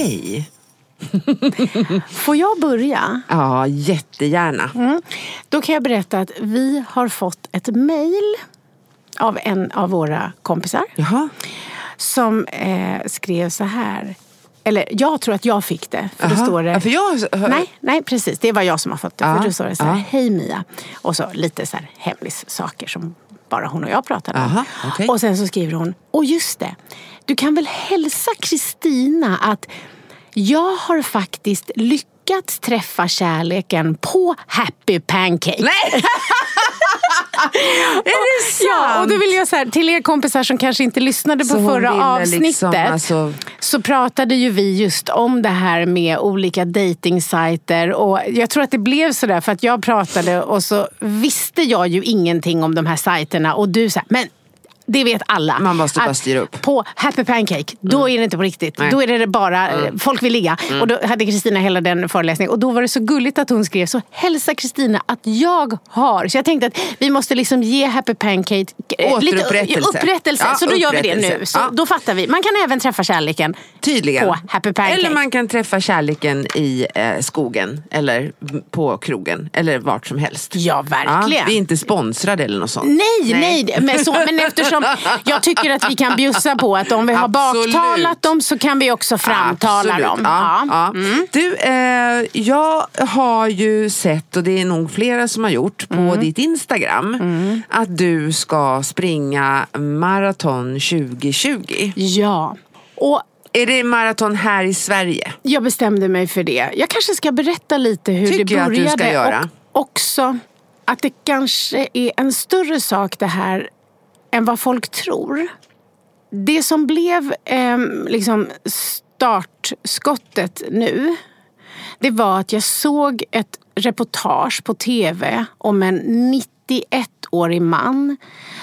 Hej. Får jag börja? Ja, jättegärna. Mm. Då kan jag berätta att vi har fått ett mejl av en av våra kompisar. Jaha. Som eh, skrev så här. Eller jag tror att jag fick det. För då står det... Ja, för jag nej, nej, precis. Det var jag som har fått det. Ja, För då står det så här. ja. Hej Mia. Och så lite så här hemlis-saker som bara hon och jag pratade om. Aha, okej. Och sen så skriver hon. Och just det. Du kan väl hälsa Kristina att jag har faktiskt lyckats träffa kärleken på Happy Pancake. Nej! är det sant? Ja, och då vill jag så här, till er kompisar som kanske inte lyssnade på Så förra ville avsnittet. liksom, alltså- Så pratade ju vi just om det här med olika datingsajter. Och jag tror att det blev sådär för att jag pratade och så visste jag ju ingenting om de här sajterna. Och du sa men det vet alla. Man måste bara styra upp. På Happy Pancake, då är det inte på riktigt. Nej. Då är det bara, eh, folk vill ligga. Och då hade Kristina hela den föreläsningen. Och då var det så gulligt att hon skrev så hälsa Kristina att jag har. Så jag tänkte att vi måste liksom ge Happy Pancake eh, Återupprättelse. upprättelse. Ja, så då gör vi det nu. Så Ja. Då fattar vi. Man kan även träffa kärleken Tydligen. på Happy Pancake. Eller man kan träffa kärleken i eh, skogen eller på krogen eller vart som helst. Ja, verkligen. vi är inte sponsrade eller något sånt. Nej, nej. Men, så, men eftersom jag tycker att vi kan bjussa på att om vi har Absolut. baktalat dem så kan vi också framtala Absolut. dem. Ja, ja. Mm. Du, eh, jag har ju sett, och det är nog flera som har gjort, på Mm. ditt Instagram att du ska springa maraton 2020. Ja. Och Är det maraton här i Sverige? Jag bestämde mig för det. Jag kanske ska berätta lite hur Tycker det jag att du började. ska göra. Och också att det kanske är en större sak det här än vad folk tror. Det som blev eh, liksom startskottet nu det var att jag såg ett reportage på tv om en 91-årig man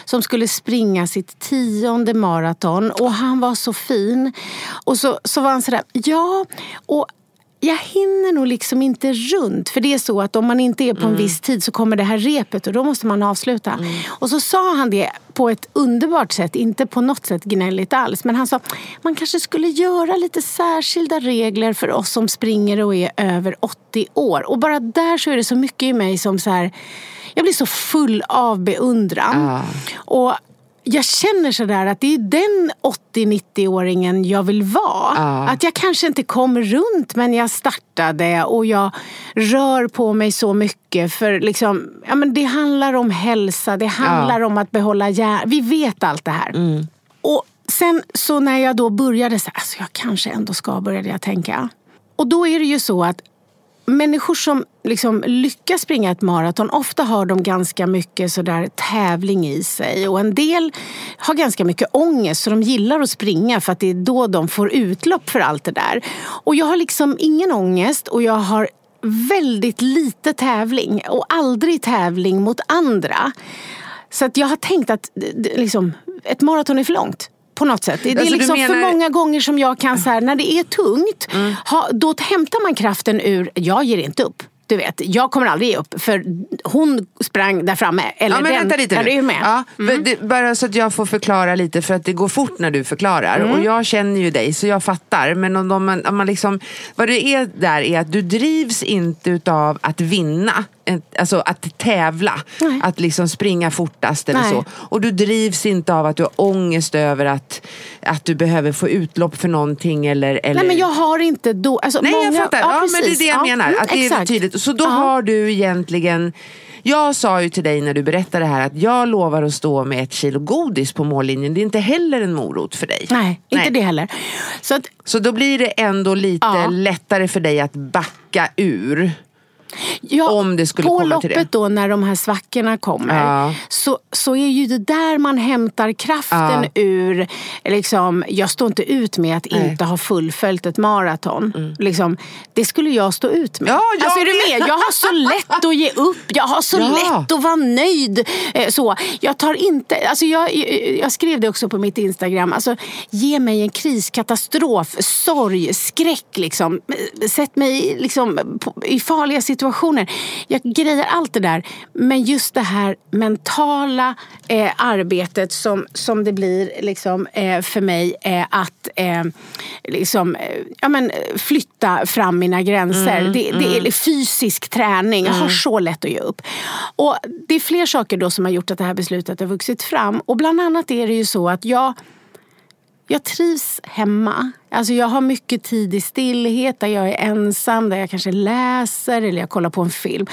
som skulle springa sitt tionde maraton och han var så fin. Och så, så var han sådär, ja, och jag hinner nog liksom inte runt. För det är så att om man inte är på en viss tid så kommer det här repet och då måste man avsluta. Och så sa han det på ett underbart sätt, inte på något sätt gnälligt alls. Men han sa, man kanske skulle göra lite särskilda regler för oss som springer och är över 80 år. Och bara där så är det så mycket i mig som så här, jag blir så full av beundran. Och jag känner sådär att det är den 80-90-åringen jag vill vara. Att jag kanske inte kom runt men jag startade och jag rör på mig så mycket. För liksom, ja, men det handlar om hälsa, det handlar om att behålla hjärnan. Vi vet allt det här. Och sen så när jag då började så alltså jag kanske ändå ska började jag tänka. Och då är det ju så att människor som liksom lyckas springa ett maraton, ofta har de ganska mycket sådär tävling i sig. Och en del har ganska mycket ångest så de gillar att springa för att det är då de får utlopp för allt det där. Och jag har liksom ingen ångest och jag har väldigt lite tävling och aldrig tävling mot andra. Så att jag har tänkt att liksom, ett maraton är för långt. På något sätt. Det, det är Alltså, du liksom för menar- många gånger som jag kan, så här, när det är tungt, Mm. ha, då hämtar man kraften ur, jag ger inte upp. Du vet, jag kommer aldrig ge upp för hon sprang där framme. Eller Ja men den, vänta lite du är med. Ja, för det, bara så att jag får förklara lite för att det går fort när du förklarar. Mm. Och jag känner ju dig så jag fattar. Men om, de, om man liksom, vad det är där är att du drivs inte utav att vinna. Alltså att tävla, Nej. att liksom springa fortast eller Nej. så. Och du drivs inte av att du har ångest över att, att du behöver få utlopp för någonting eller... eller... Nej men jag har inte då... Alltså, Nej många, jag fattar, ja, men det är det jag Ja, menar. Att det är tydligt. Så då Ja. har du egentligen jag sa ju till dig när du berättade det här att jag lovar att stå med ett kilo godis på mållinjen. Det är inte heller en morot för dig. Nej, inte det heller. Så att, Så då blir det ändå lite Ja. lättare för dig att backa ur. Ja, Om det skulle på komma till loppet det. då när de här svackorna kommer Ja. så, så är ju det där man hämtar kraften Ja. ur. Liksom, jag står inte ut med att Nej. Mm. inte ha fullföljt ett maraton. Liksom, det skulle jag stå ut med. Ja, jag alltså, är du med? Jag har så lätt att ge upp. Jag har så lätt att vara nöjd. Eh, Så, jag tar inte... Alltså, jag, jag skrev det också på mitt Instagram. Alltså, ge mig en kriskatastrof, sorg, skräck. Liksom. Sätt mig liksom, på- i farliga situationer. Jag grejer allt det där. Men just det här mentala eh, arbetet som, som det blir liksom, eh, för mig eh, att eh, liksom, eh, ja, men, flytta fram mina gränser. det, det är fysisk träning. Jag har så lätt att ge upp. Och det är fler saker då som har gjort att det här beslutet har vuxit fram. Och bland annat är det ju så att jag jag trivs hemma. Alltså jag har mycket tid i stillhet, där jag är ensam, där jag kanske läser eller jag kollar på en film.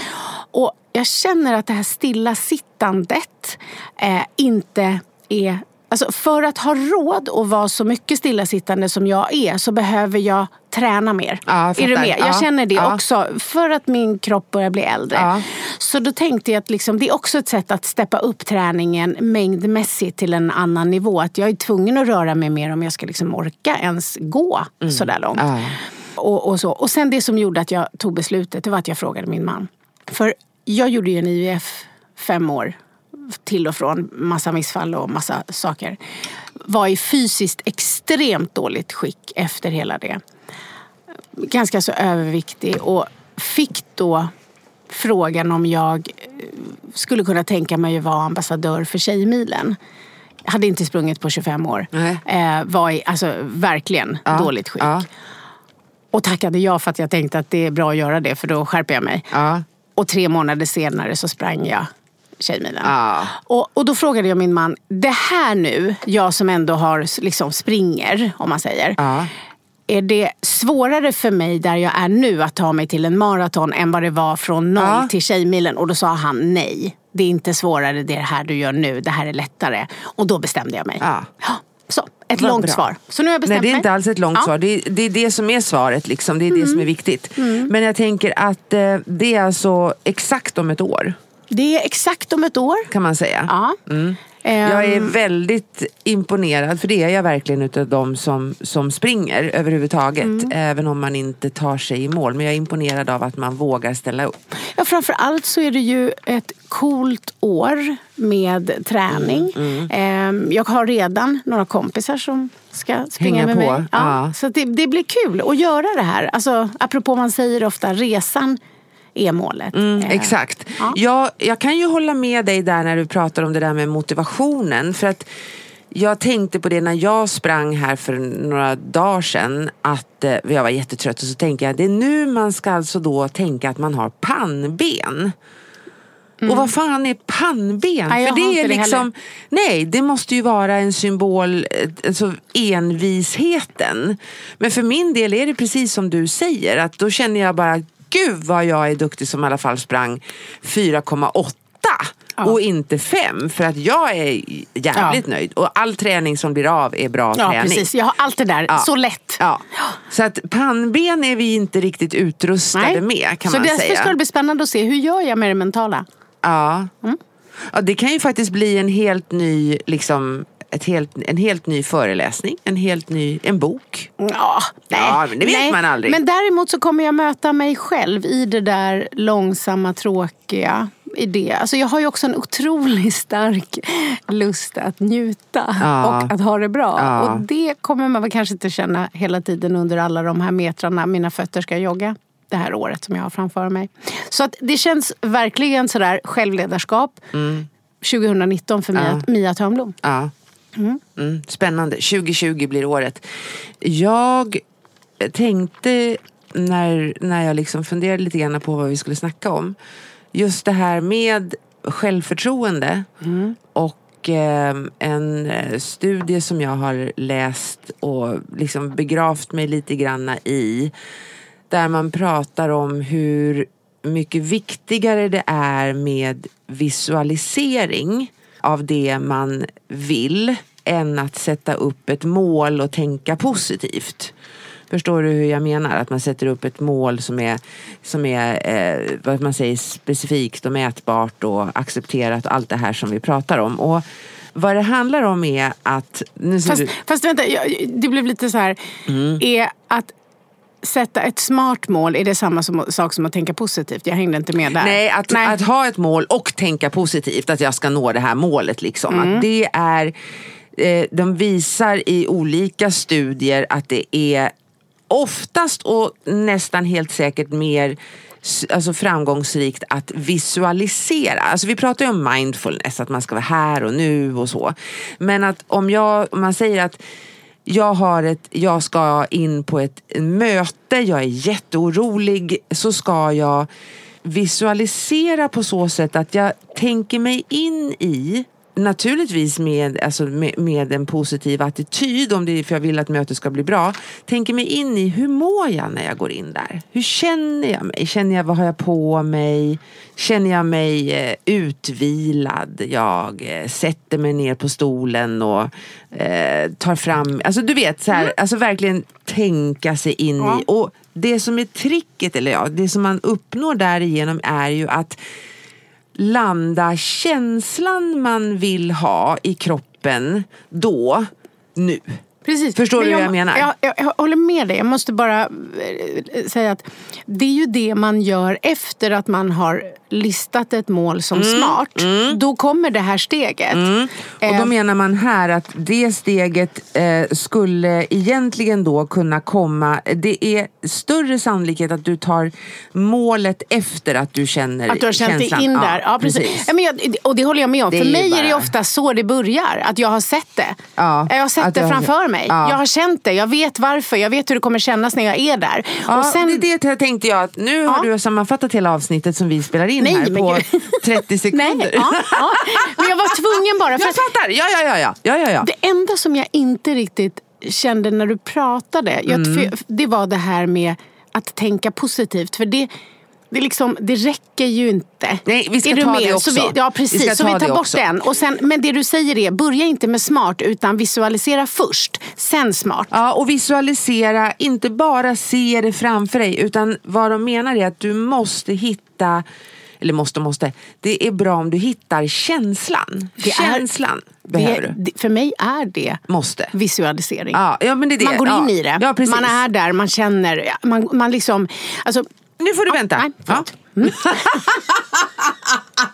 Och jag känner att det här stillasittandet eh, inte är... Alltså för att ha råd att vara så mycket stillasittande som jag är så behöver jag träna mer. Ja, jag är du med? Jag Ja, känner det ja. också. För att min kropp börjar bli äldre. Så då tänkte jag att liksom, det är också ett sätt att steppa upp träningen mängdmässigt till en annan nivå. Att jag är tvungen att röra mig mer om jag ska liksom orka ens gå så där långt. Och, och, så. och sen det som gjorde att jag tog beslutet det var att jag frågade min man. För jag gjorde ju en IVF fem år till och från, massa missfall och massa saker. Var i fysiskt extremt dåligt skick efter hela det ganska så överviktig och fick då frågan om jag eh, skulle kunna tänka mig att vara ambassadör för Tjejmilen. Jag hade inte sprungit på 25 år. Eh, var i alltså, verkligen Ja, dåligt skick. ja. Och tackade ja för att jag tänkte att det är bra att göra det för då skärper jag mig. Ja. Och tre månader senare så sprang jag Tjejmilen. Ja. Och, och då frågade jag min man, det här nu, jag som ändå har liksom springer, om man säger. Ja. Är det svårare för mig där jag är nu att ta mig till en maraton än vad det var från noll Ja. till Tjejmilen? Och då sa han nej. Det är inte svårare det här du gör nu, det här är lättare. Och då bestämde jag mig. Ja. Så, ett Vad långt bra. svar. Så nu har jag bestämt Nej det är mig. inte alls ett långt Ja. Mm. svar. Det är, det är det som är svaret. Liksom. Det är det som är viktigt. Men jag tänker att eh, det är alltså exakt om ett år Det är exakt om ett år. kan man säga. Ja. Jag är Ehm, väldigt imponerad, för det är jag verkligen utav de som, som springer överhuvudtaget. Mm. Även om man inte tar sig i mål. Men jag är imponerad av att man vågar ställa upp. Ja, framför allt så är det ju ett coolt år med träning. Mm, Ehm, Jag har redan några kompisar som ska springa Hänga med på, mig. ja. Så det, det blir kul att göra det här. Alltså, apropå man säger ofta, resan är målet. Mm, Ehm, exakt. Ja. Jag, jag kan ju hålla med dig där när du pratar om det där med motivationen. För att jag tänkte på det när jag sprang här för några dagar sedan. Att eh, jag var jättetrött och så tänkte jag det är nu man ska alltså då tänka att man har pannben. Och vad fan är pannben? Mm. Nej, för det är det liksom, nej det måste ju vara en symbol, eh, alltså envisheten. Men för min del är det precis som du säger, att då känner jag bara, gud vad jag är duktig som i alla fall sprang 4,8. och inte fem. För att jag är jävligt Ja. nöjd. Och all träning som blir av är bra Ja, träning. precis. Jag har allt det där Ja. så lätt. Ja. Så att pannben är vi inte riktigt utrustade med kan så man säga. ska det bli spännande att se hur gör jag med det mentala. Ja. Mm. ja, det kan ju faktiskt bli en helt ny, liksom, ett helt, en helt ny föreläsning, en helt ny, en bok. Ja, nej. Ja, men det vet nej. man aldrig. Men däremot så kommer jag möta mig själv i det där långsamma, tråkiga. I det. Alltså jag har ju också en otroligt stark lust att njuta Ja. och att ha det bra. Ja. Och det kommer man väl kanske inte känna hela tiden under alla de här metrarna mina fötter ska jogga det här året som jag har framför mig. Så att det känns verkligen sådär självledarskap 2019 för Mia, Mia Törnblom. Ja. Mm, spännande. 2020 blir året. Jag tänkte när, när jag liksom funderade lite grann på vad vi skulle snacka om. Just det här med självförtroende och eh, en eh, studie som jag har läst och liksom begravt mig lite grann i. Där man pratar om hur mycket viktigare det är med visualisering av det man vill än att sätta upp ett mål och tänka positivt. Förstår du hur jag menar? Att man sätter upp ett mål som är, som är eh, vad man säger, specifikt och mätbart och accepterat och allt det här som vi pratar om. Och vad det handlar om är att... Nu Fast, du, fast vänta, jag- det blev lite så här. Mm. Är att sätta ett smart mål, är det samma som, sak som att tänka positivt? Jag hängde inte med där. Nej, att, att ha ett mål och tänka positivt, att jag ska nå det här målet. Liksom. Mm. Att det är, eh, de visar i olika studier att det är oftast och nästan helt säkert mer alltså framgångsrikt att visualisera. Alltså vi pratar ju om mindfulness, att man ska vara här och nu och så. Men att om, jag, om man säger att jag, har ett, jag ska in på ett möte, jag är jätteorolig, så ska jag visualisera på så sätt att jag tänker mig in i Naturligtvis med, alltså med, med en positiv attityd, om det är för jag vill att mötet ska bli bra. Tänker mig in i hur mår jag när jag går in där? Hur känner jag mig? Känner jag vad har jag på mig? Känner jag mig eh, utvilad? Jag eh, sätter mig ner på stolen och eh, tar fram, alltså du vet, så här, alltså verkligen tänka sig in Ja. i. Och det som är tricket, eller ja, det som man uppnår därigenom är ju att landa känslan man vill ha i kroppen då, nu. Precis. Förstår Men du vad jag menar? Jag, jag, jag håller med dig. Jag måste bara eh, säga att det är ju det man gör efter att man har listat ett mål som Mm, smart. Då kommer det här steget. Och då Eh, menar man här att det steget eh, skulle egentligen då kunna komma, det är större sannolikhet att du tar målet efter att du känner Att du har känt dig in där. Ja, precis. Ja, men jag, och det håller jag med om. Det För mig är det bara- ofta så det börjar. Att jag har sett det. Ja, jag har sett det har- framför mig. Ja. Jag har känt det. Jag vet varför. Jag vet hur det kommer kännas när jag är där. Ja, och sen, det det tänkte jag att nu har du sammanfattat hela avsnittet som vi spelar in Nej, här på gud. 30 sekunder. Nej, ja, ja. Men jag var tvungen bara. För Jag att fattar, ja ja ja. ja. ja, ja. Det enda som jag inte riktigt kände när du pratade, jag, Mm. för, det var det här med att tänka positivt. För det, det, liksom, det räcker ju inte. Nej, vi ska är ta med? det Så också. vi, ja, Vi precis. ska så vi tar bort också. den. Och sen, men det du säger är, börja inte med smart utan visualisera först, sen smart. Ja, och visualisera, inte bara se det framför dig utan vad de menar är att du måste hitta eller måste måste, det är bra om du hittar känslan. Det är- känslan behöver det, du. för mig är det Måste. visualisering. Ja, ja, men det är det. Man går ja. in i det. Ja, man är där, man känner, man, man liksom... Alltså, Nu får du vänta. nej, ja.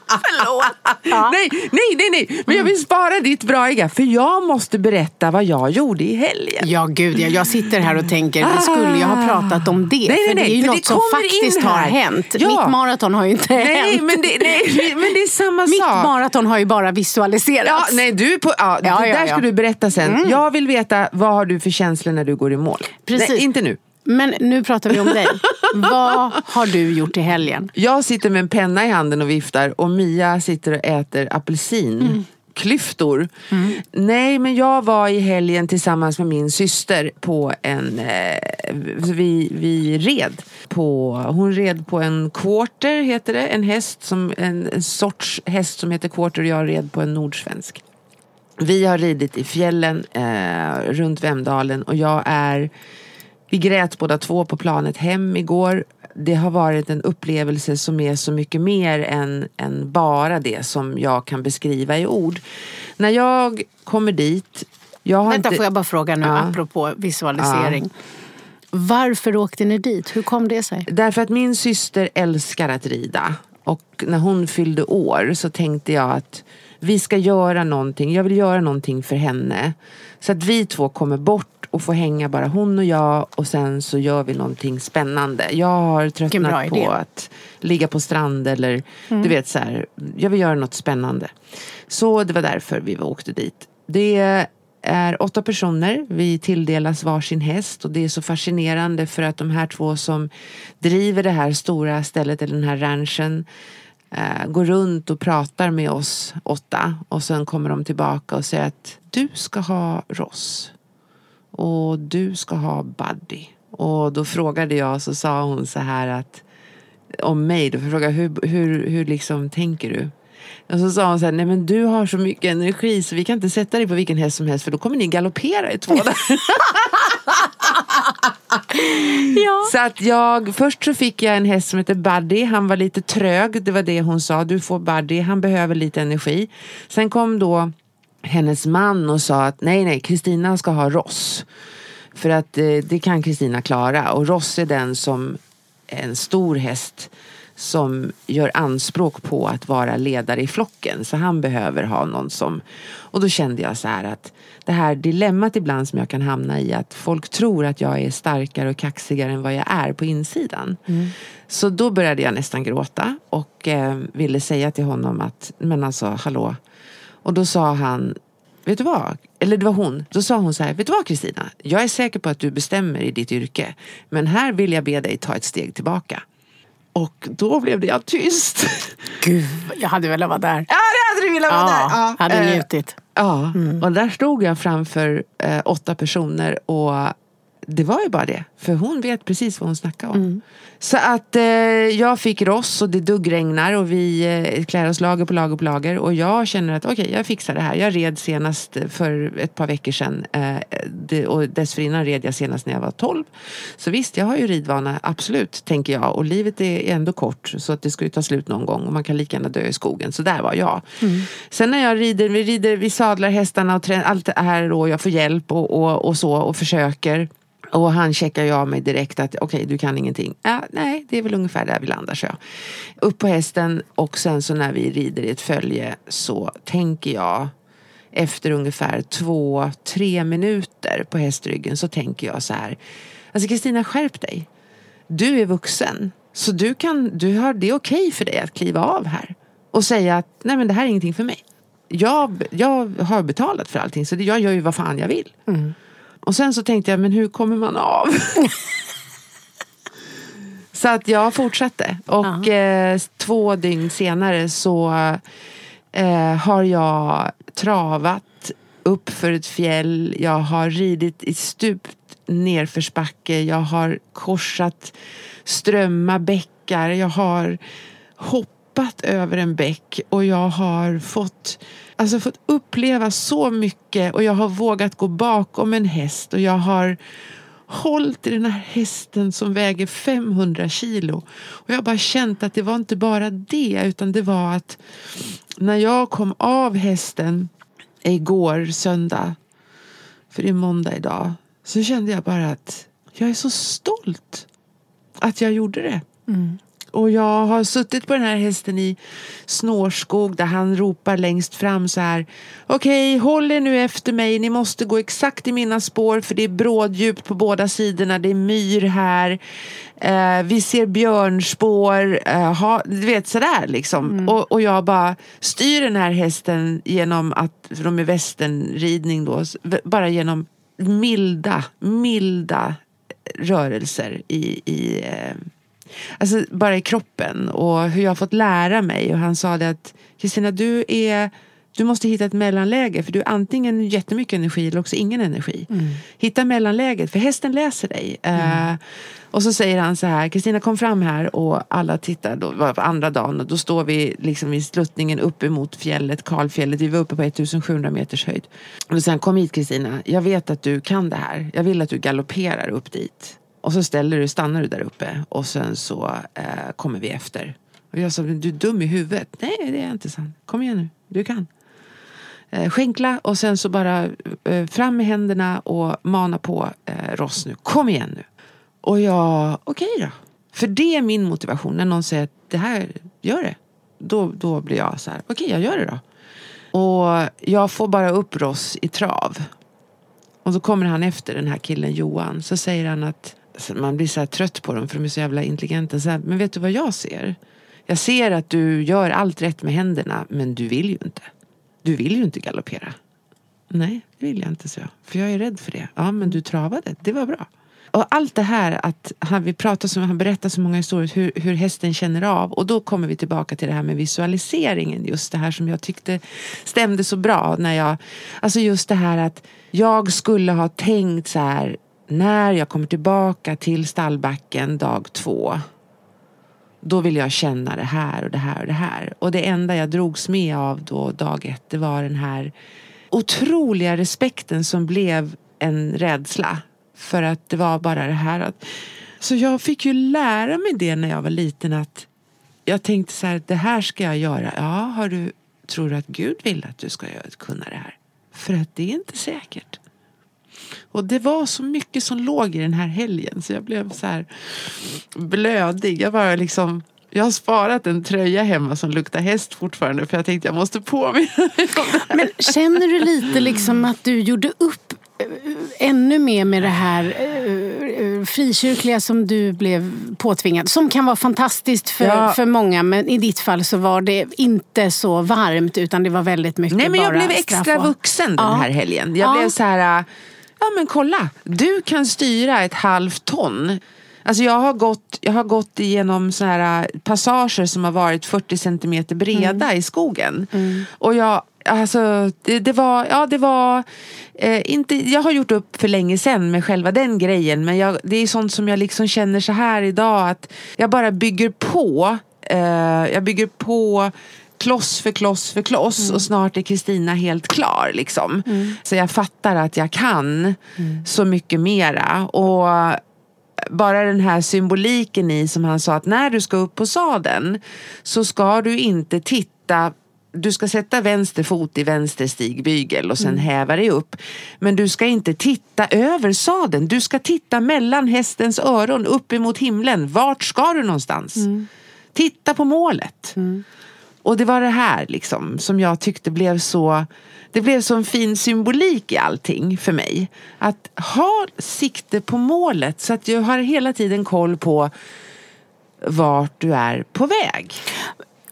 förlåt. Ja. Nej, nej, nej, nej. Men jag vill spara ditt braiga för jag måste berätta vad jag gjorde i helgen. Ja, gud ja. Jag sitter här och tänker, vi skulle ju ha pratat om det. Nej, nej, för det nej, är ju för något som kommer faktiskt har hänt. Ja. Mitt maraton har ju inte Nej, hänt. men det, nej, men det är samma Mitt sak. maraton har ju bara visualiserats. Ja, nej, du på, ja, Ja, det ja, där ja. ska du berätta sen. Jag vill veta vad har du för känslor när du går i mål? Precis. Nej, inte nu. Men nu pratar vi om dig. Vad har du gjort i helgen? Jag sitter med en penna i handen och viftar och Mia sitter och äter apelsin klyftor. Nej, men jag var i helgen tillsammans med min syster på en... Eh, vi, vi red på... Hon red på en quarter, heter det. En häst, som, en, en sorts häst som heter quarter och jag red på en nordsvensk. Vi har ridit i fjällen eh, runt Vemdalen och jag är... Vi grät båda två på planet hem igår. Det har varit en upplevelse som är så mycket mer än, än bara det som jag kan beskriva i ord. När jag kommer dit... Jag har Vänta, inte... får jag bara fråga nu, Ja. apropå visualisering. Varför åkte ni dit? Hur kom det sig? Därför att min syster älskar att rida. Och när hon fyllde år så tänkte jag att vi ska göra någonting. Jag vill göra någonting för henne. Så att vi två kommer bort och får hänga bara hon och jag och sen så gör vi någonting spännande. Jag har tröttnat idé. på att ligga på strand eller du vet så här. Jag vill göra något spännande. Så det var därför vi åkte dit. Det är åtta personer. Vi tilldelas varsin häst och det är så fascinerande för att de här två som driver det här stora stället eller den här ranchen eh, går runt och pratar med oss åtta och sen kommer de tillbaka och säger att du ska ha Ross och du ska ha Buddy. Och då frågade jag så sa hon så här att om mig då, för jag hur, hur, hur liksom tänker du? Och så sa hon så här, nej men du har så mycket energi så vi kan inte sätta dig på vilken häst som helst för då kommer ni galoppera i två dagar. Så att jag, först så fick jag en häst som heter Buddy. Han var lite trög, det var det hon sa. Du får Buddy, han behöver lite energi. Sen kom då hennes man och sa att nej, nej, Kristina ska ha Ross. För att eh, det kan Kristina klara. Och Ross är den som är en stor häst som gör anspråk på att vara ledare i flocken. Så han behöver ha någon som... Och då kände jag så här att det här dilemmat ibland som jag kan hamna i att folk tror att jag är starkare och kaxigare än vad jag är på insidan. Så då började jag nästan gråta och eh, ville säga till honom att men alltså hallå. Och då sa han Vet du vad? Eller det var hon. Då sa hon så här. Vet du vad Kristina? Jag är säker på att du bestämmer i ditt yrke. Men här vill jag be dig ta ett steg tillbaka. Och då blev det jag tyst. Gud, jag hade velat vara där. Ja, det hade du velat vara där. Ja, hade Eh, njutit. Ja, och där stod jag framför eh, åtta personer och det var ju bara det. För hon vet precis vad hon snackar om. Så att eh, jag fick Ross och det duggregnar och vi eh, klär oss lager på lager på lager. Och jag känner att okej, jag fixar det här. Jag red senast för ett par veckor sedan. Eh, det, och dessförinnan red jag senast när jag var 12. Så visst, jag har ju ridvana, absolut, tänker jag. Och livet är ändå kort så att det ska ju ta slut någon gång. Och man kan lika gärna dö i skogen. Så där var jag. Sen när jag rider, vi rider, vi sadlar hästarna och trä- allt det här och jag får hjälp och, och, och så och försöker. Och han checkar ju av mig direkt att okej, du kan ingenting. Ja, nej, det är väl ungefär där vi landar, så jag. Upp på hästen och sen så när vi rider i ett följe så tänker jag efter ungefär två, tre minuter på hästryggen så tänker jag så här. Alltså Kristina, skärp dig. Du är vuxen. Så du kan, du har, det är okej för dig att kliva av här. Och säga att nej men det här är ingenting för mig. Jag, jag har betalat för allting så jag gör ju vad fan jag vill. Mm. Och sen så tänkte jag, men hur kommer man av? så att jag fortsatte. Och eh, två dygn senare så eh, har jag travat upp för ett fjäll. Jag har ridit i stupt nerförsbacke. Jag har korsat strömmar, bäckar. Jag har hoppat över en bäck och jag har fått, alltså fått uppleva så mycket och jag har vågat gå bakom en häst och jag har hållit i den här hästen som väger 500 kilo. Och jag har bara känt att det var inte bara det utan det var att när jag kom av hästen igår söndag, för det är måndag idag, så kände jag bara att jag är så stolt att jag gjorde det. Mm. Och jag har suttit på den här hästen i snårskog där han ropar längst fram så här. Okej, håll er nu efter mig. Ni måste gå exakt i mina spår för det är bråddjupt på båda sidorna. Det är myr här. Eh, vi ser björnspår. Eh, ha, du vet sådär liksom. Och, och jag bara styr den här hästen genom att, för de är västernridning då, bara genom milda, milda rörelser i, i eh, Alltså bara i kroppen och hur jag har fått lära mig. Och han sa det att Kristina, du är Du måste hitta ett mellanläge för du är antingen jättemycket energi eller också ingen energi. Hitta mellanläget för hästen läser dig. Eh, och så säger han så här, Kristina kom fram här och alla tittar, då, var på andra dagen och då står vi liksom i sluttningen upp emot fjället, Kalfjället, vi var uppe på 1700 meters höjd. Och han, kom hit Kristina, jag vet att du kan det här, jag vill att du galopperar upp dit. Och så ställer du, stannar du där uppe och sen så eh, kommer vi efter. Och jag sa, du är dum i huvudet. Nej, det är jag inte, sant. Kom igen nu, du kan. Eh, skänkla och sen så bara eh, fram med händerna och mana på eh, Ross nu. Kom igen nu. Och jag, okej då. För det är min motivation. När någon säger att det här, gör det. Då, då blir jag så här, okej jag gör det då. Och jag får bara upp Ross i trav. Och så kommer han efter den här killen Johan. Så säger han att man blir så här trött på dem för de är så jävla intelligenta. Så här, men vet du vad jag ser? Jag ser att du gör allt rätt med händerna men du vill ju inte. Du vill ju inte galoppera. Nej, det vill jag inte, så jag. För jag är rädd för det. Ja, men du travade. Det var bra. Och allt det här att han, vi pratar så, han berättar så många historier hur, hur hästen känner av. Och då kommer vi tillbaka till det här med visualiseringen. Just det här som jag tyckte stämde så bra. när jag, Alltså just det här att jag skulle ha tänkt så här när jag kommer tillbaka till stallbacken dag två då vill jag känna det här och det här och det här. Och det enda jag drogs med av då dag ett, det var den här otroliga respekten som blev en rädsla. För att det var bara det här att... Så jag fick ju lära mig det när jag var liten att jag tänkte så här, det här ska jag göra. Ja, har du, tror du att Gud vill att du ska kunna det här? För att det är inte säkert. Och det var så mycket som låg i den här helgen så jag blev så här blödig. Jag bara liksom jag har sparat en tröja hemma som luktar häst fortfarande för jag tänkte jag måste påminna mig om det här. Men känner du lite liksom att du gjorde upp eh, ännu mer med det här eh, eh, frikyrkliga som du blev påtvingad? Som kan vara fantastiskt för, Ja. för många men i ditt fall så var det inte så varmt utan det var väldigt mycket Nej men jag bara blev extra straff vuxen den Ja. här helgen. Jag Ja. blev så här, ja men kolla, du kan styra ett halvt ton. Alltså jag har gått, jag har gått igenom så här äh, passager som har varit 40 centimeter breda Mm. i skogen. Och jag, alltså det, det var, ja det var eh, inte, jag har gjort upp för länge sedan med själva den grejen. Men jag, det är sånt som jag liksom känner så här idag att jag bara bygger på. Eh, jag bygger på kloss för kloss för kloss och snart är Kristina helt klar. Liksom. Så jag fattar att jag kan så mycket mera. Och bara den här symboliken i som han sa att när du ska upp på sadeln så ska du inte titta du ska sätta vänster fot i vänster stigbygel och sen häva dig upp. Men du ska inte titta över sadeln. Du ska titta mellan hästens öron upp emot himlen. Vart ska du någonstans? Titta på målet. Och det var det här liksom som jag tyckte blev så det blev så en fin symbolik i allting för mig. Att ha sikte på målet så att jag har hela tiden koll på vart du är på väg.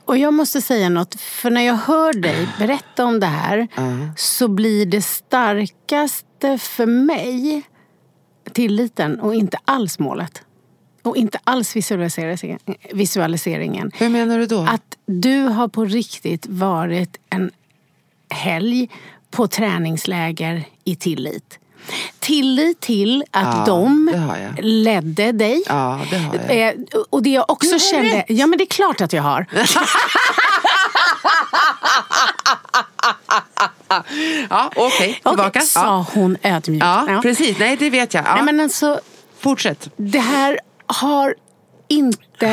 Och jag måste säga något, för när jag hör dig berätta om det här så blir det starkaste för mig tilliten och inte alls målet. Och inte alls visualisering- visualiseringen. Hur menar du då? Att du har på riktigt varit en helg på träningsläger i tillit. Tillit till att Ja, de ledde dig. Ja, det har jag. Eh, Och det jag också kände... rätt. Ja, men det är klart att jag har. Ja, okej. Tillbaka. Okej, sa Ja. hon ödmjukt. Ja, precis. Nej, det vet jag. Ja. Nej, men alltså, Fortsätt. det här har inte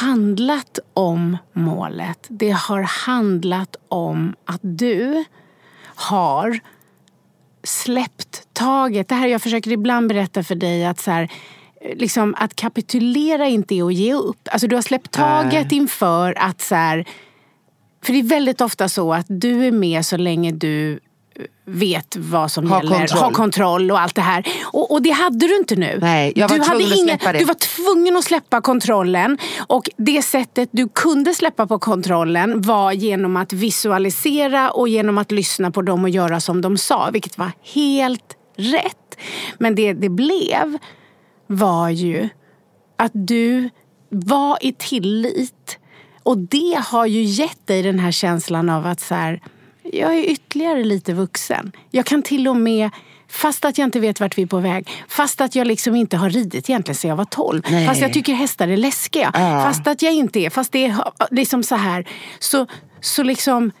handlat om målet. Det har handlat om att du har släppt taget. Det här jag försöker ibland berätta för dig att så här, liksom, att kapitulera inte är att ge upp. Alltså du har släppt taget inför att så här, för det är väldigt ofta så att du är med så länge du vet vad som Har gäller. kontroll. Har kontroll och allt det här. Och, och det hade du inte nu. Nej, jag var du tvungen att släppa det. Du var tvungen att släppa kontrollen. Och det sättet du kunde släppa på kontrollen var genom att visualisera och genom att lyssna på dem och göra som de sa. Vilket var helt rätt. Men det det blev var ju att du var i tillit. Och det har ju gett dig den här känslan av att så här, jag är ytterligare lite vuxen. Jag kan till och med Fast att jag inte vet vart vi är på väg. Fast att jag liksom inte har ridit egentligen sedan jag var 12. Nej. Fast jag tycker hästar är läskiga. Fast att jag inte är. Fast det är liksom så här. Så, så liksom,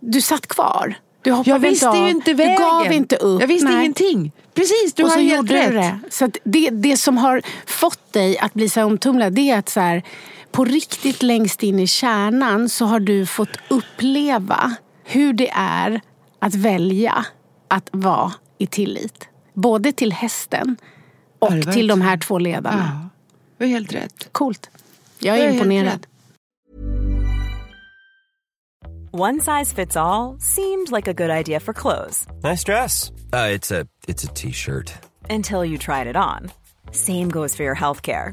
du satt kvar. Du hoppade Jag visste inte av. inte vägen. Du gav inte upp. Jag visste Nej. ingenting. Precis, du och har helt rätt. det. Så det, det som har fått dig att bli så omtumlad det är att så här, på riktigt längst in i kärnan så har du fått uppleva hur det är att välja att vara i tillit. Både till hästen och Ja, till de här två ledarna. Ja, du har helt rätt. Coolt. Jag är är imponerad. One size fits all seemed like a good idea for clothes Nice dress. Uh, it's a it's a t-shirt. until you tried it on. Same goes for your healthcare.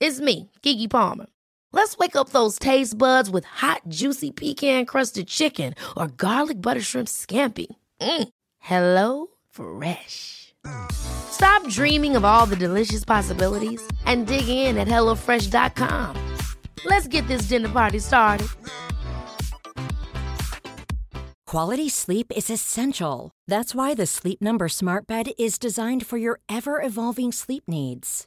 It's me, Kiki Palmer. Let's wake up those taste buds with hot, juicy pecan-crusted chicken or garlic butter shrimp scampi. Mm. Hello Fresh. Stop dreaming of all the delicious possibilities and dig in at HelloFresh.com. Let's get this dinner party started. Quality sleep is essential. That's why the Sleep Number Smart Bed is designed for your ever evolving sleep needs.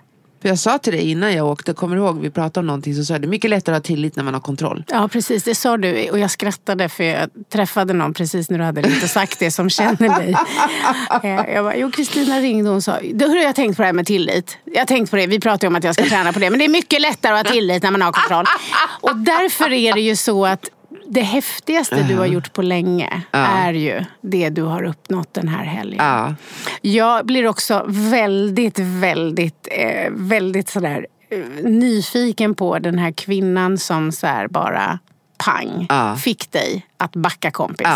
För jag sa till dig innan jag åkte, kommer du ihåg, vi pratade om någonting, så sa det är mycket lättare att ha tillit när man har kontroll. Ja precis, det sa du och jag skrattade för jag träffade någon precis när du hade och sagt det som känner dig. Eh, Jag bara, jo Kristina ringde och hon sa, då har jag tänkt på det här med tillit. Jag har tänkt på det, vi pratade om att jag ska träna på det. Men det är mycket lättare att ha tillit när man har kontroll. Och därför är det ju så att det häftigaste du har gjort på länge är ju det du har uppnått den här helgen. Ja. Jag blir också väldigt, väldigt, eh, väldigt sådär eh, nyfiken på den här kvinnan som så här bara pang fick dig att backa kompis.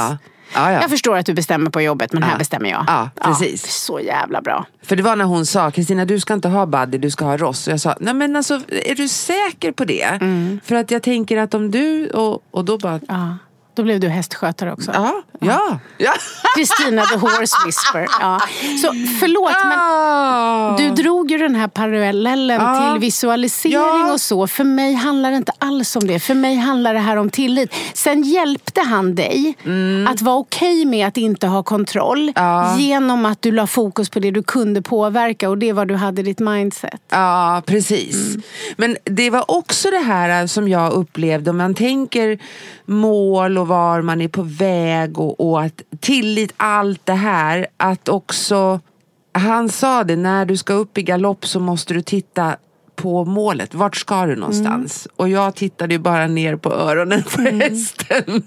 Ja. Ja, ja. Jag förstår att du bestämmer på jobbet men här Ja. bestämmer jag. Ja, precis. så jävla bra. För det var när hon sa, Kristina du ska inte ha Buddy, du ska ha Ross. Och jag sa, nej men alltså är du säker på det? Mm. För att jag tänker att om du, och, och då bara, Ja. Då blev du hästskötare också. ja, ja, ja. Kristina the horse whisper. Ja. Så förlåt men. Du drog ju den här parallellen Ja. till visualisering Ja. och så. För mig handlar det inte alls om det. För mig handlar det här om tillit. Sen hjälpte han dig att vara okej med att inte ha kontroll. Mm. Ja. Genom att du la fokus på det du kunde påverka och det var du hade i ditt mindset. Ja, precis. Men det var också det här som jag upplevde, om man tänker mål och var man är på väg och, och att tillit, allt det här, att också han sa det, när du ska upp i galopp så måste du titta på målet. Vart ska du någonstans? Och jag tittade ju bara ner på öronen på hästen.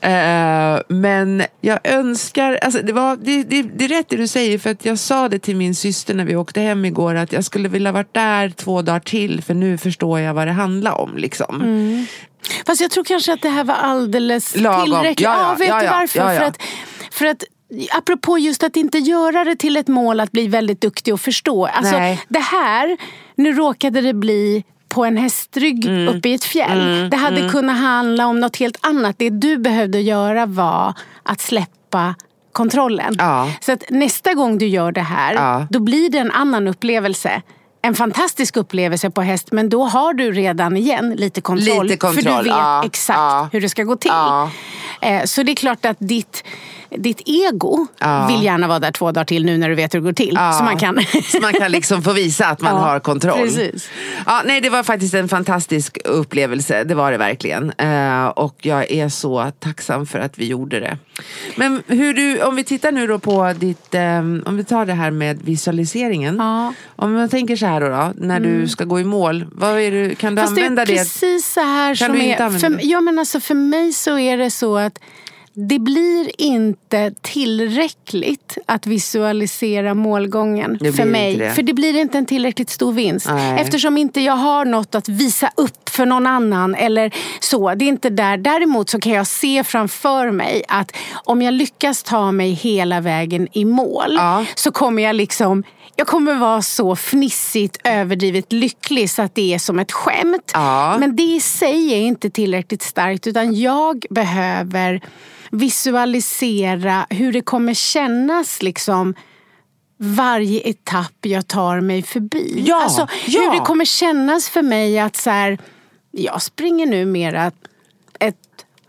Eh, men jag önskar, alltså det, var, det, det, det är rätt det du säger för att jag sa det till min syster när vi åkte hem igår att jag skulle vilja varit där två dagar till för nu förstår jag vad det handlar om. Liksom. Fast jag tror kanske att det här var alldeles Lagom. tillräckligt. Ja, ja, vet ja, du ja, varför? ja, ja. För, att, för att Apropå just att inte göra det till ett mål att bli väldigt duktig och förstå. Alltså, Nej. det här, nu råkade det bli på en hästrygg Mm. uppe i ett fjäll. det hade kunnat handla om något helt annat. Det du behövde göra var att släppa kontrollen. Ja. Så att nästa gång du gör det här, Ja. då blir det en annan upplevelse. En fantastisk upplevelse på häst men då har du redan igen lite kontroll. Lite För kontroll, du vet ja, exakt ja. hur det ska gå till. Ja. Eh, Så det är klart att ditt, ditt ego Ja. vill gärna vara där två dagar till nu när du vet hur det går till. Ja. Så man kan... Så man kan liksom få visa att man Ja, har kontroll. precis. Ja, nej, det var faktiskt en fantastisk upplevelse. Det var det verkligen. Eh, och jag är så tacksam för att vi gjorde det. Men hur du, om vi tittar nu då på ditt, eh, om vi tar det här med visualiseringen. Ja. Mm. Om man tänker så här då, då när du ska gå i mål. Vad är det, kan du Fast det är använda det? precis så här Kan som du är... använda För, det? ja, men alltså för mig så är det så att det blir inte tillräckligt att visualisera målgången för mig. det. För det blir inte en tillräckligt stor vinst. Nej. Eftersom inte jag har något att visa upp för någon annan eller så. Det är inte där. Däremot så kan jag se framför mig att om jag lyckas ta mig hela vägen i mål Ja. så kommer jag liksom jag kommer vara så fnissigt överdrivet lycklig så att det är som ett skämt. Ja. Men det i sig är inte tillräckligt starkt utan jag behöver visualisera hur det kommer kännas liksom varje etapp jag tar mig förbi. Ja, alltså, ja. Hur det kommer kännas för mig att så här, jag springer numera ett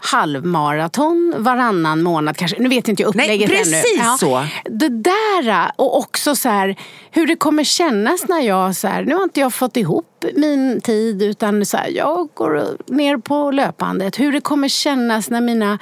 halvmaraton varannan månad kanske. Nu vet inte jag upplägget Nej, ännu. precis så. Det där och också så här, hur det kommer kännas när jag så här, nu har inte jag fått ihop min tid utan så här, jag går ner på löpandet. Hur det kommer kännas när mina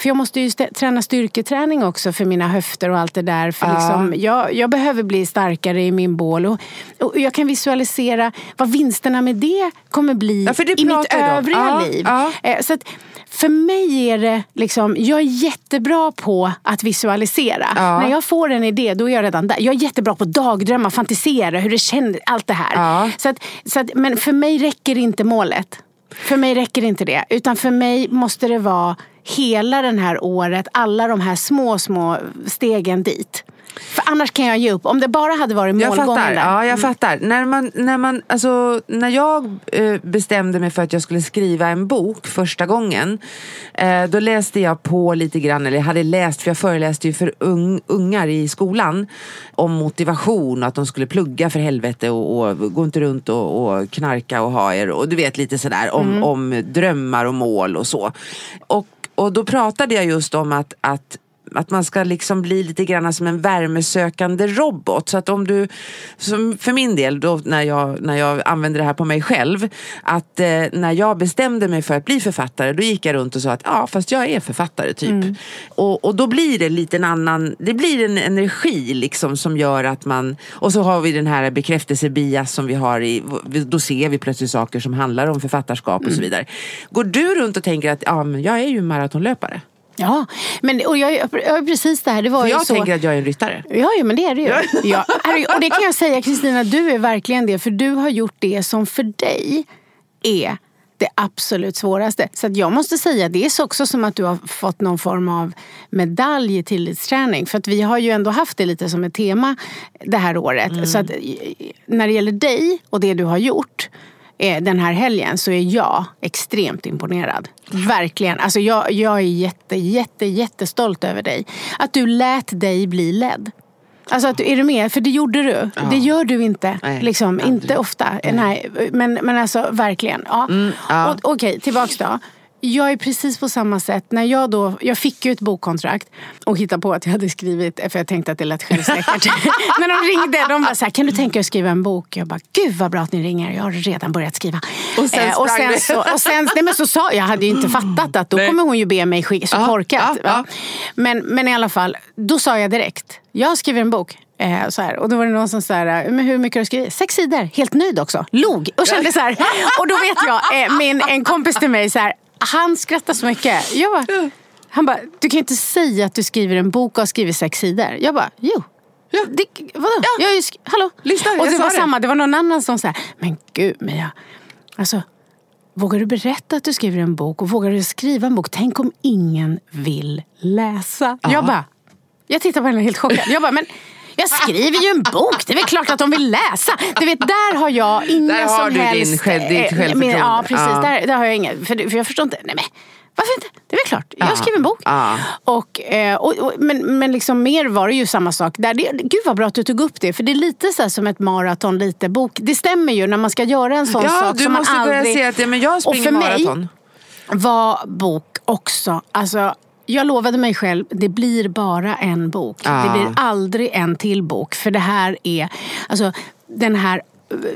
för jag måste ju träna styrketräning också för mina höfter och allt det där. För Ja. liksom, jag, jag behöver bli starkare i min bål. Och, och jag kan visualisera vad vinsterna med det kommer bli Ja, det i mitt övriga liv. Eh, Så att för mig är det liksom, jag är jättebra på att visualisera. Ja. När jag får en idé, då är jag redan där. Jag är jättebra på att dagdrömma, fantisera, hur det känns, allt det här. Ja. Så att, så att, men för mig räcker inte målet. För mig räcker inte det. Utan för mig måste det vara hela det här året, alla de här små, små stegen dit. För annars kan jag ge upp. Om det bara hade varit Jag målgången fattar. där. Ja, jag fattar. När, man, när, man, alltså, när jag eh, bestämde mig för att jag skulle skriva en bok första gången. Eh, då läste jag på lite grann, eller jag hade läst, för jag föreläste ju för ung, ungar i skolan. Om motivation och att de skulle plugga för helvete och, och gå inte runt och, och knarka och ha er. Och du vet lite sådär om, om drömmar och mål och så. Och, och då pratade jag just om att, att att man ska liksom bli lite grann som en värmesökande robot. Så att om du, som för min del då när jag, när jag använder det här på mig själv, att eh, när jag bestämde mig för att bli författare då gick jag runt och sa att ja fast jag är författare typ. Och, och då blir det lite en annan, det blir en energi liksom som gör att man, och så har vi den här bekräftelsebias som vi har i, då ser vi plötsligt saker som handlar om författarskap och så vidare. Går du runt och tänker att ja men jag är ju maratonlöpare? Ja, men och jag, jag, precis det här. Det var För ju jag så. tänker att jag är en ryttare. Ja, ja, men det är det ju. Ja. Och det kan jag säga Kristina, du är verkligen det. För du har gjort det som för dig är det absolut svåraste. Så att jag måste säga, det är så också som att du har fått någon form av medalj i tillitsträning. För att vi har ju ändå haft det lite som ett tema det här året. Så att eh, när det gäller dig och det du har gjort den här helgen så är jag extremt imponerad. Verkligen. Alltså jag, jag är jätte, jätte, jättestolt över dig. Att du lät dig bli ledd. Alltså att, är du med? För det gjorde du. Det gör du inte. Nej, liksom, aldrig. inte ofta. Nej. Men, men alltså verkligen. Ja. Mm, ja. Okej, tillbaks då. Jag är precis på samma sätt. När jag, då, jag fick ju ett bokkontrakt och hittade på att jag hade skrivit, för jag tänkte att det lät självsäkert. När de ringde, de bara så här, kan du tänka dig att skriva en bok? Jag bara, gud vad bra att ni ringer, jag har redan börjat skriva. Och sen Eh, och sen, så, och sen, nej men så sa jag, hade ju inte fattat att då Nej. kommer hon ju be mig skicka, så Ja, korkat. ja, ja. Men, men i alla fall, då sa jag direkt, jag skriver en bok. Eh, så här. Och då var det någon som sa, men hur mycket har du skrivit? Sex sidor, helt nöjd också. Log och kände så här. Och då vet jag, eh, min, en kompis till mig, så här, han skrattar så mycket. Jag bara, han bara, du kan inte säga att du skriver en bok och har skrivit sex sidor. Jag bara, jo. Ja. Det, vadå? Jag har ju sk- Hallå? Lyssna, och jag det var det. samma, det var någon annan som sa, men gud Mia, alltså Vågar du berätta att du skriver en bok och vågar du skriva en bok? Tänk om ingen vill läsa. Jag bara, jag tittar på henne helt chockad. Jag bara, men jag skriver ju en bok, det är väl klart att de vill läsa. Du vet, där har jag inga Där har som du din helst... själv- ditt eh, självförtroende. Ja, precis. Ja. Där, där har jag inget. För, för jag förstår inte. Nej, men, varför inte? Det är väl klart. Jag Ja. skriver en bok. Ja. Och, eh, och, och, men, men liksom mer var det ju samma sak. Där det, gud vad bra att du tog upp det. För det är lite så som ett maraton, lite bok. Det stämmer ju när man ska göra en sån Ja, sak du som måste man börja aldrig... se att ja, men jag Och springer för mig- maraton. var bok också. Alltså, jag lovade mig själv, det blir bara en bok. Ja. Det blir aldrig en till bok. För det här är, alltså den här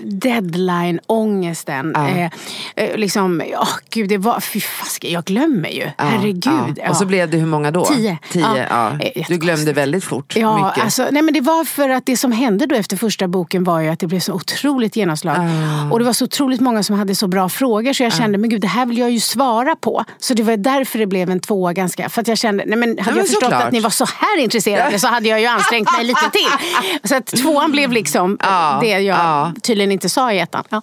deadline-ångesten. Ja. Eh, eh, liksom, åh gud, det var, fy faske, jag glömmer ju. Herregud. Ja. Och så blev det hur många då? Tio. Tio Ja. ja. Eh, Du glömde väldigt fort. Ja, mycket. alltså, nej men det var för att det som hände då efter första boken var ju att det blev så otroligt genomslag. Ah. Och det var så otroligt många som hade så bra frågor så jag kände, men gud det här vill jag ju svara på. Så det var därför det blev en tvåa ganska. För att jag kände, nej men hade men jag förstått såklart. att ni var så här intresserade så hade jag ju ansträngt mig lite till. Så att tvåan blev liksom Ja, det jag ja tydligen inte sa i ettan. Ja.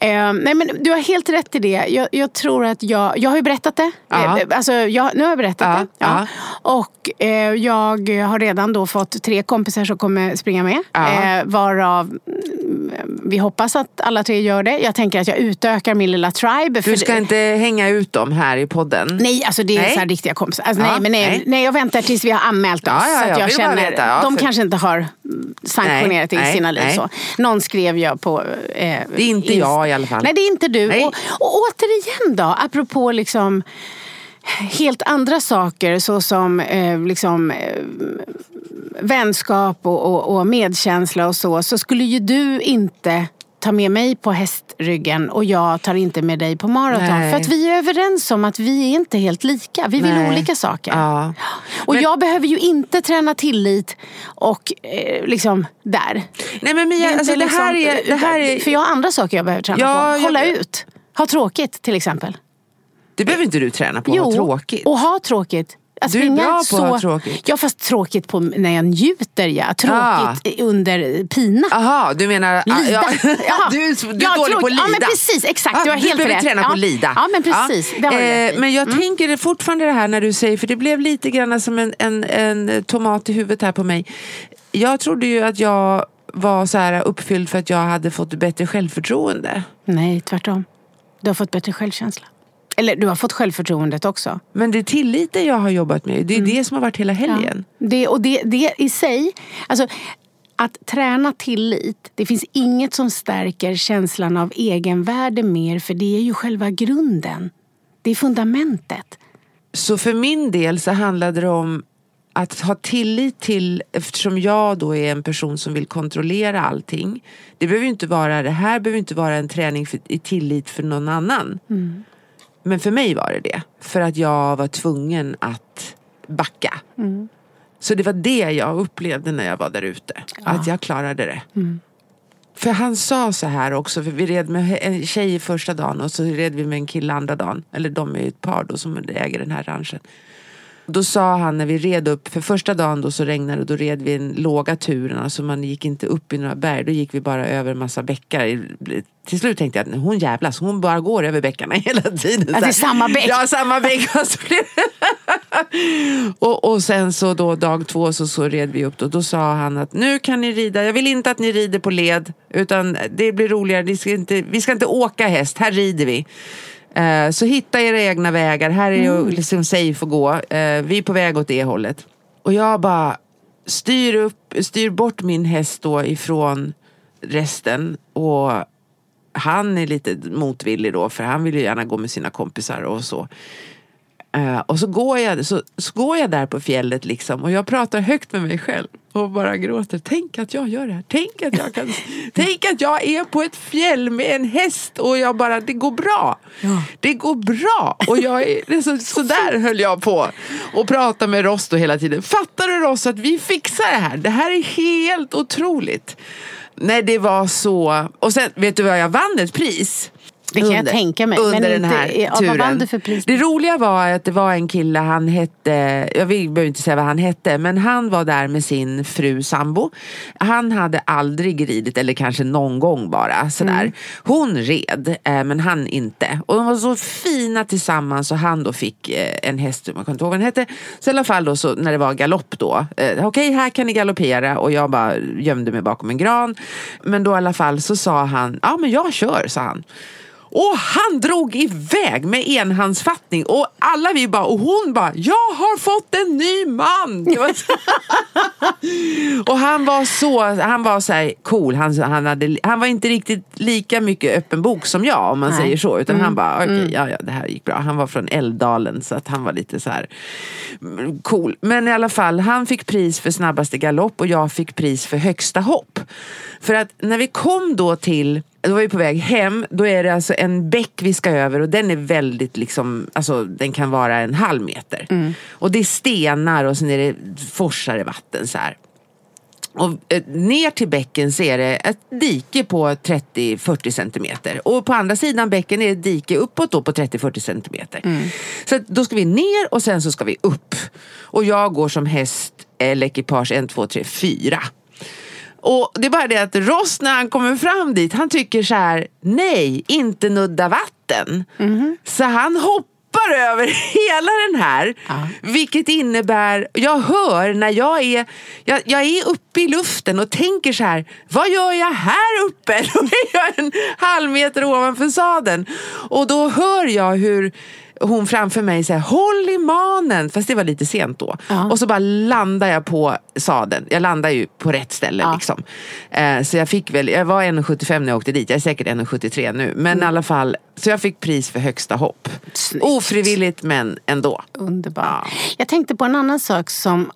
Eh, nej men du har helt rätt i det. Jag, jag tror att jag, jag har ju berättat det. Ja. Eh, alltså, jag, nu har jag berättat Ja, det. Ja. Och eh, jag har redan då fått tre kompisar som kommer springa med. Eh, varav mm, vi hoppas att alla tre gör det. Jag tänker att jag utökar min lilla tribe. Du ska det- inte hänga ut dem här i podden? Nej, alltså det är Nej. så här riktiga kompisar. Alltså, nej, men nej, nej. nej. jag väntar tills vi har anmält oss. Så att ja, jag känner, veta, de för- kanske inte har sanktionerat det i Nej, sina liv. nej. Så. Någon skrev jag på... Eh, Det är inte Inst- jag i alla fall. Nej, det är inte du. Nej. Och, och återigen då, apropå liksom helt andra saker såsom eh, liksom, eh, vänskap och, och, och medkänsla och så, så skulle ju du inte ta med mig på hästryggen och jag tar inte med dig på maraton. Nej. För att vi är överens om att vi är inte helt lika. Vi vill Nej. olika saker. Ja. Och Men- jag behöver ju inte träna tillit och eh, liksom där. Nej men Mia, Det alltså, det, här liksom- är, det här är... För jag har andra saker jag behöver träna Ja, på. jag- Hålla ut. Ha tråkigt till exempel. Det behöver inte du träna på, ha tråkigt. och ha tråkigt. Att Du är bra på att så... ha tråkigt. Ja, fast tråkigt på när jag njuter. Ja. Tråkigt under pina. Aha, du menar... Lida. Ja, Jaha. du, du är Ja, dålig på att lida. Ja, men precis. Exakt. Du har du helt behöver rätt. träna på Ja. att lida. Ja, men precis. Du rätt i. Men jag Mm. tänker fortfarande det här när du säger, för det blev lite grann som en, en, en tomat i huvudet här på mig. Jag trodde ju att jag var så här uppfylld för att jag hade fått bättre självförtroende. Nej, tvärtom. Du har fått bättre självkänsla. Eller du har fått självförtroendet också. Men det är tilliten jag har jobbat med. Det är det som har varit hela helgen. Det, och det, det i sig, alltså att träna tillit, det finns inget som stärker känslan av egenvärde mer för det är ju själva grunden. Det är fundamentet. Så för min del så handlade det om att ha tillit till, eftersom jag då är en person som vill kontrollera allting. Det behöver inte vara, det här behöver inte vara en träning för, i tillit för någon annan. Men för mig var det det. För att jag var tvungen att backa. Så det var det jag upplevde när jag var där ute. Att jag klarade det. För han sa så här också, för vi red med en tjej första dagen och så red vi med en kille andra dagen. Eller de är ett par då som äger den här ranchen. Då sa han när vi red upp, för första dagen då så regnade då red vi en låga turen, alltså man gick inte upp i några berg, då gick vi bara över en massa bäckar. Till slut tänkte jag att hon jävlas, hon bara går över bäckarna hela tiden. Att det är samma bäck. Ja, samma bäck. Och och, och sen så då dag två så, så red vi upp då. Då sa han att nu kan ni rida. Jag vill inte att ni rider på led. Utan det blir roligare. Ni ska inte, vi ska inte åka häst. Här rider vi. Eh, så hitta era egna vägar. Här är det ju liksom safe att gå. Eh, vi är på väg åt det hållet. Och jag bara styr, upp, styr bort min häst då ifrån resten. Och han är lite motvillig då. För han vill ju gärna gå med sina kompisar och så. Eh, och så går, jag, så, så går jag där på fjället liksom och jag pratar högt med mig själv och bara gråter. Tänk att jag gör det här. Tänk att jag, kan, tänk att jag är på ett fjäll med en häst och jag bara, det går bra. Det går bra. Och jag är, så, så där höll jag på och prata med Ross då hela tiden. Fattar du Ross att vi fixar det här? Det här är helt otroligt. Nej, det var så. Och sen, vet du vad jag vann ett pris? Det kan jag tänka mig, Under men den inte- här ja, vad turen. vann du för pris? Det roliga var att det var en kille, han hette, jag vill- behöver inte säga vad han hette, men han var där med sin fru sambo. Han hade aldrig ridit, eller kanske någon gång bara sådär. Mm. Hon red, eh, men han inte. Och de var så fina tillsammans och han då fick eh, en häst, man kommer inte ihåg vad den hette. Så i alla fall då så när det var galopp då, eh, okej här kan ni galoppera och jag bara gömde mig bakom en gran. Men då i alla fall så sa han, ja men jag kör, sa han. Och han drog iväg med enhandsfattning och alla vi bara, och hon bara, jag har fått en ny man! Och han var så, han var så här cool, han, han, hade, han var inte riktigt lika mycket öppen bok som jag om man Nej. säger så. Utan Mm. han bara, okej, Mm. ja, ja det här gick bra. Han var från Älvdalen så att han var lite så här cool. Men i alla fall, han fick pris för snabbaste galopp och jag fick pris för högsta hopp. För att när vi kom då till då var vi på väg hem, då är det alltså en bäck vi ska över och den är väldigt liksom, alltså den kan vara en halv meter. Och det är stenar och sen är det forsar i vatten så här. Och eh, ner till bäcken så är det ett dike på 30-40 centimeter. Och på andra sidan bäcken är det ett dike uppåt då på 30-40 centimeter. Så att då ska vi ner och sen så ska vi upp. Och jag går som häst eller ekipage 1, 2, 3, 4. Och det är bara det att Ross när han kommer fram dit, han tycker så här, nej, inte nudda vatten. Så han hoppar över hela den här. Vilket innebär, jag hör när jag är, jag, jag är uppe i luften och tänker så här, vad gör jag här uppe? Då är jag en halv meter ovanför sadeln. Och då hör jag hur hon framför mig säger håll i manen, fast det var lite sent då. Och så bara landar jag på sadeln. Jag landar ju på rätt ställe liksom. Eh, så jag fick väl, jag var 1,75 när jag åkte dit, jag är säkert 1,73 nu. Men i alla fall, så jag fick pris för högsta hopp. Ofrivilligt men ändå. Underbart. Jag tänkte på en annan sak som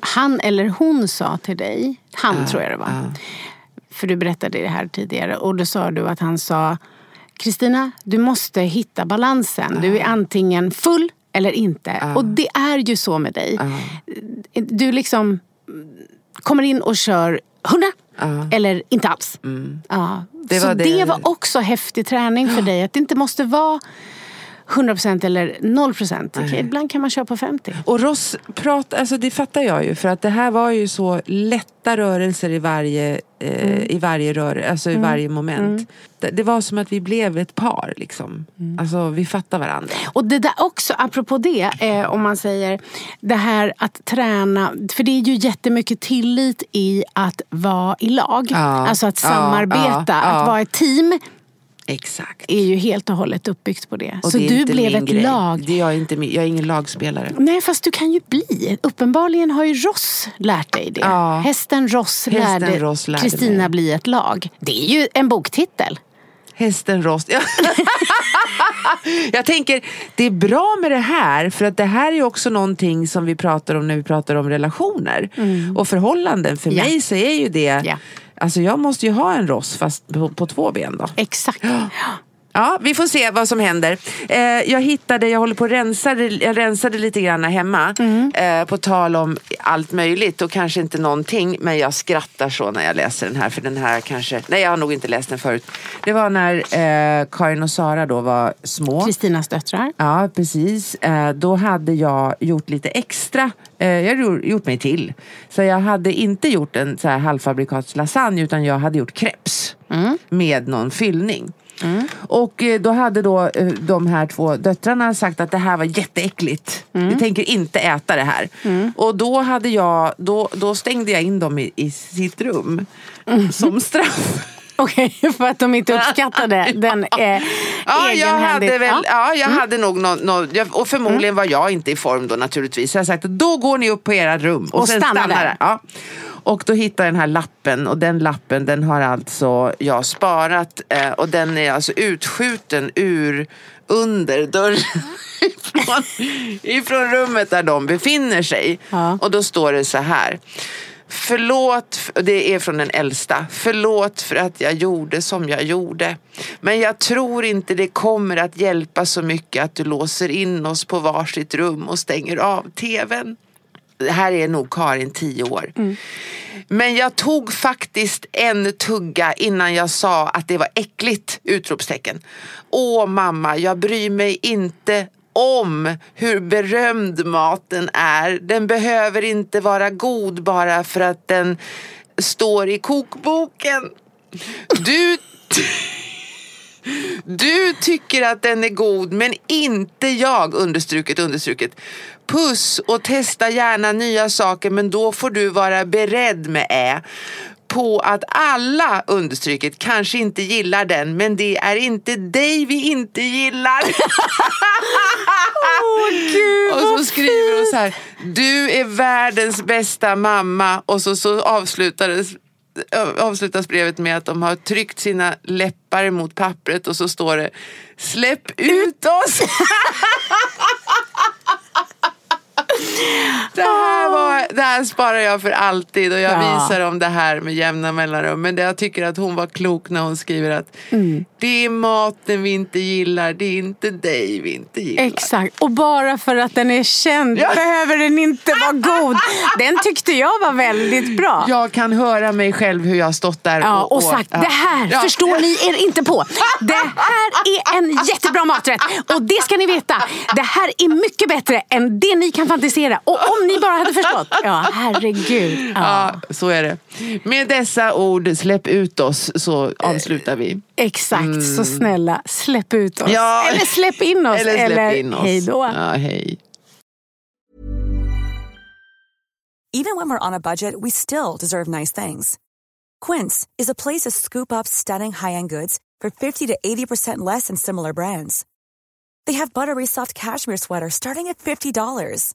han eller hon sa till dig. Han tror jag det var. För du berättade det här tidigare. Och då sa du att han sa Kristina, du måste hitta balansen. Du är antingen full eller inte. Och det är ju så med dig. Du liksom kommer in och kör 100 eller inte alls. Ja. Det så var det... det- var också häftig träning för dig. Att det inte måste vara 100% eller 0%. Okej, ibland kan man köra på 50. Och Ross prat, alltså det fattar jag ju för att det här var ju så lätta rörelser i varje, eh, i varje rör, alltså i Mm. varje moment. Det, det var som att vi blev ett par liksom. Alltså vi fattar varandra. Och det där också, apropå det, eh, om man säger det här att träna. För det är ju jättemycket tillit i att vara i lag. Ja, Alltså att samarbeta, ja, att ja. vara ett team. Exakt. Är ju helt och hållet uppbyggt på det. Och Så det du blev ett grej. lag. Det är jag, inte, jag är ingen lagspelare. Nej, fast du kan ju bli. Uppenbarligen har ju Ross lärt dig det. Ja. Hästen Ross Hästen lärde Ross lärde Kristina bli ett lag. Det är ju en boktitel. Hästen Rost. Ja. jag tänker, det är bra med det här för att det här är också någonting som vi pratar om när vi pratar om relationer och förhållanden. För Ja. mig så är ju det, Ja. Alltså jag måste ju ha en Ross fast på, på två ben då. Exakt. Ja, vi får se vad som händer. Eh, jag hittade, jag håller på att rensa, det- jag rensade lite grann hemma. Eh, på tal om allt möjligt och kanske inte någonting. Men jag skrattar så när jag läser den här. För den här kanske, nej jag har nog inte läst den förut. Det var när eh, Karin och Sara då var små. Kristinas döttrar. Ja, precis. Eh, då hade jag gjort lite extra. Eh, jag hade gjort- mig till. Så jag hade inte gjort en så här halvfabrikats lasagne utan jag hade gjort crepes med någon fyllning. Och eh, då hade då eh, de här två döttrarna sagt att det här var jätteäckligt. Vi tänker inte äta det här. Och då hade jag, då, då stängde jag in dem i, i sitt rum som straff. Okej, för att de inte uppskattade den eh, Ja, jag hade väl, ja, jag Mm. hade nog någon, någon, och förmodligen var jag inte i form då naturligtvis. Så jag har sagt då går ni upp på era rum och, Och sen stanna stannar där. Ja. Och då hittar jag den här lappen och den lappen den har alltså jag sparat eh, och den är alltså utskjuten ur under dörren ifrån, ifrån rummet där de befinner sig. Ja. Och då står det så här. Förlåt, och det är från den äldsta. Förlåt för att jag gjorde som jag gjorde. Men jag tror inte det kommer att hjälpa så mycket att du låser in oss på varsitt rum och stänger av tvn. Det här är nog Karin, tio år. Men jag tog faktiskt en tugga innan jag sa att det var äckligt! Utropstecken. Åh mamma, jag bryr mig inte om hur berömd maten är. Den behöver inte vara god bara för att den står i kokboken. Du du tycker att den är god men inte jag, understruket, understruket. Puss och testa gärna nya saker men då får du vara beredd med ä på att alla, understryket, kanske inte gillar den men det är inte dig vi inte gillar. och så skriver hon så här, du är världens bästa mamma och så, så avslutades avslutas brevet med att de har tryckt sina läppar mot pappret och så står det Släpp ut oss! Det här, var, det här sparar jag för alltid och jag Ja. visar om det här med jämna mellanrum. Men det, jag tycker att hon var klok när hon skriver att Mm. det är maten vi inte gillar, det är inte dig vi inte gillar. Exakt, och bara för att den är känd Ja. behöver den inte vara god. Den tyckte jag var väldigt bra. Jag kan höra mig själv hur jag stått där Ja, och sagt ja. det här förstår ni er inte på. Det här är en jättebra maträtt och det ska ni veta. Det här är mycket bättre än det ni kan fantisera. Och om ni bara hade förstått. Ja, herregud. Ja. Ja, så är det. Med dessa ord, släpp ut oss, så avslutar vi. Exakt, så snälla släpp ut oss. Ja. Eller släpp in oss. Eller släpp in oss. hej då. Ja, hej. Even when we're on a budget, we still deserve nice things. Quince is a place to scoop up stunning high-end goods for 50 to 80% less than similar brands. They have buttery soft cashmere sweaters starting at $50,